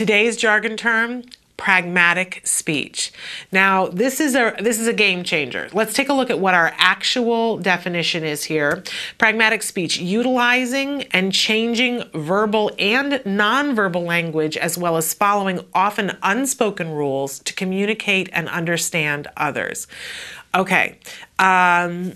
Today's jargon term pragmatic speech. Now, this is a this is a game changer. Let's take a look at what our actual definition is here. Pragmatic speech utilizing and changing verbal and nonverbal language as well as following often unspoken rules to communicate and understand others. Okay. Um,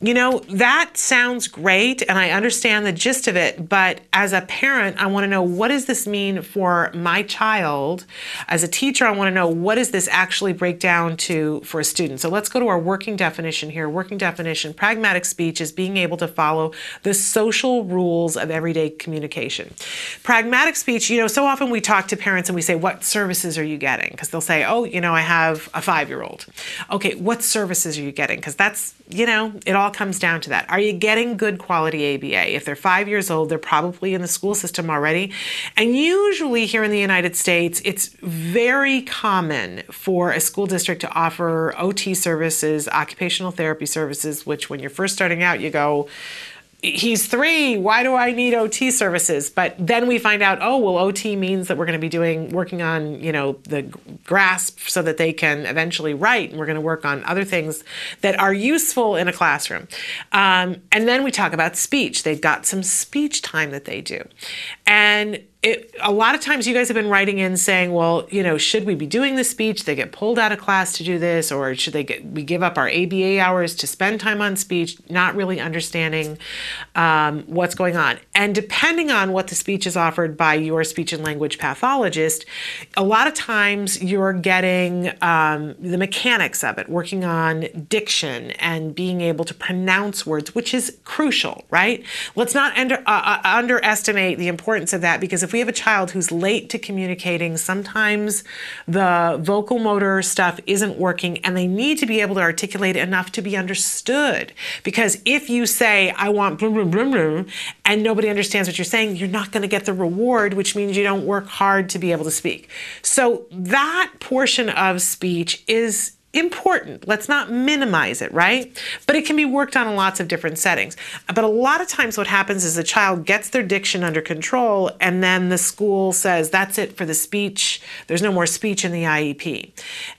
you know, that sounds great and I understand the gist of it, but as a parent, I want to know what does this mean for my child? As a teacher, I want to know what does this actually break down to for a student? So let's go to our working definition here. Working definition, pragmatic speech is being able to follow the social rules of everyday communication. Pragmatic speech, you know, so often we talk to parents and we say, what services are you getting? Because they'll say, oh, you know, I have a five-year-old. Okay, what services are you getting? Because that's, you know, it all all comes down to that. Are you getting good quality ABA? If they're five years old, they're probably in the school system already. And usually here in the United States, it's very common for a school district to offer OT services, occupational therapy services, which when you're first starting out, you go, he's three why do i need ot services? But then we find out oh well ot means that we're going to be doing working on you know the grasp so that they can eventually write and we're going to work on other things that are useful in a classroom. Um, and then we talk about speech. They've got some speech time that they do. And it, a lot of times you guys have been writing in saying, well, you know, should we be doing the speech? They get pulled out of class to do this, or should they get we give up our ABA hours to spend time on speech? Not really understanding um, what's going on, and depending on what the speech is offered by your speech and language pathologist, a lot of times you're getting um, the mechanics of it, working on diction and being able to pronounce words, which is crucial, right? Let's not under, uh, uh underestimate the importance of that because if we have a child who's late to communicating, sometimes the vocal motor stuff isn't working and they need to be able to articulate enough to be understood. Because if you say, I want blah, blah, blah, blah, and nobody understands what you're saying, you're not going to get the reward, which means you don't work hard to be able to speak. So that portion of speech is important. Let's not minimize it, right? But it can be worked on in lots of different settings. But a lot of times what happens is the child gets their diction under control and then the school says, that's it for the speech. There's no more speech in the IEP.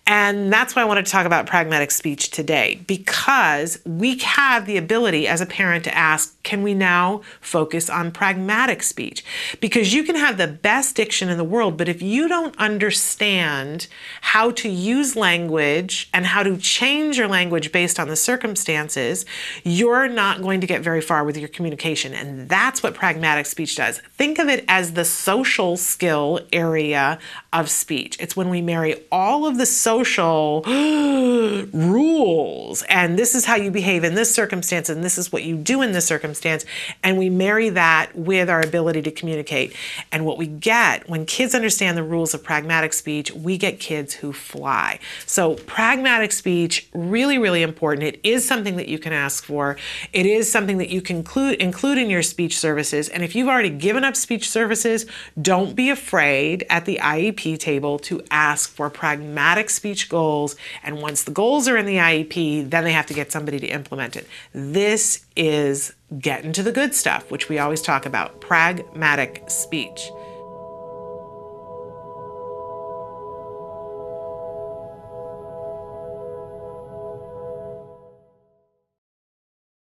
And that's why I wanted to talk about pragmatic speech today because we have the ability as a parent to ask, can we now focus on pragmatic speech? Because you can have the best diction in the world, but if you don't understand how to use language and how to change your language based on the circumstances, you're not going to get very far with your communication. And that's what pragmatic speech does. Think of it as the social skill area of speech. It's when we marry all of the social rules, and this is how you behave in this circumstance, and this is what you do in this circumstance, and we marry that with our ability to communicate. And what we get when kids understand the rules of pragmatic speech, we get kids who fly. So, pragmatic speech, really, really important. It is something that you can ask for. It is something that you can include, include in your speech services. And if you've already given up speech services, don't be afraid at the IEP table to ask for pragmatic speech goals. And once the goals are in the IEP, then they have to get somebody to implement it. This is getting to the good stuff, which we always talk about pragmatic speech.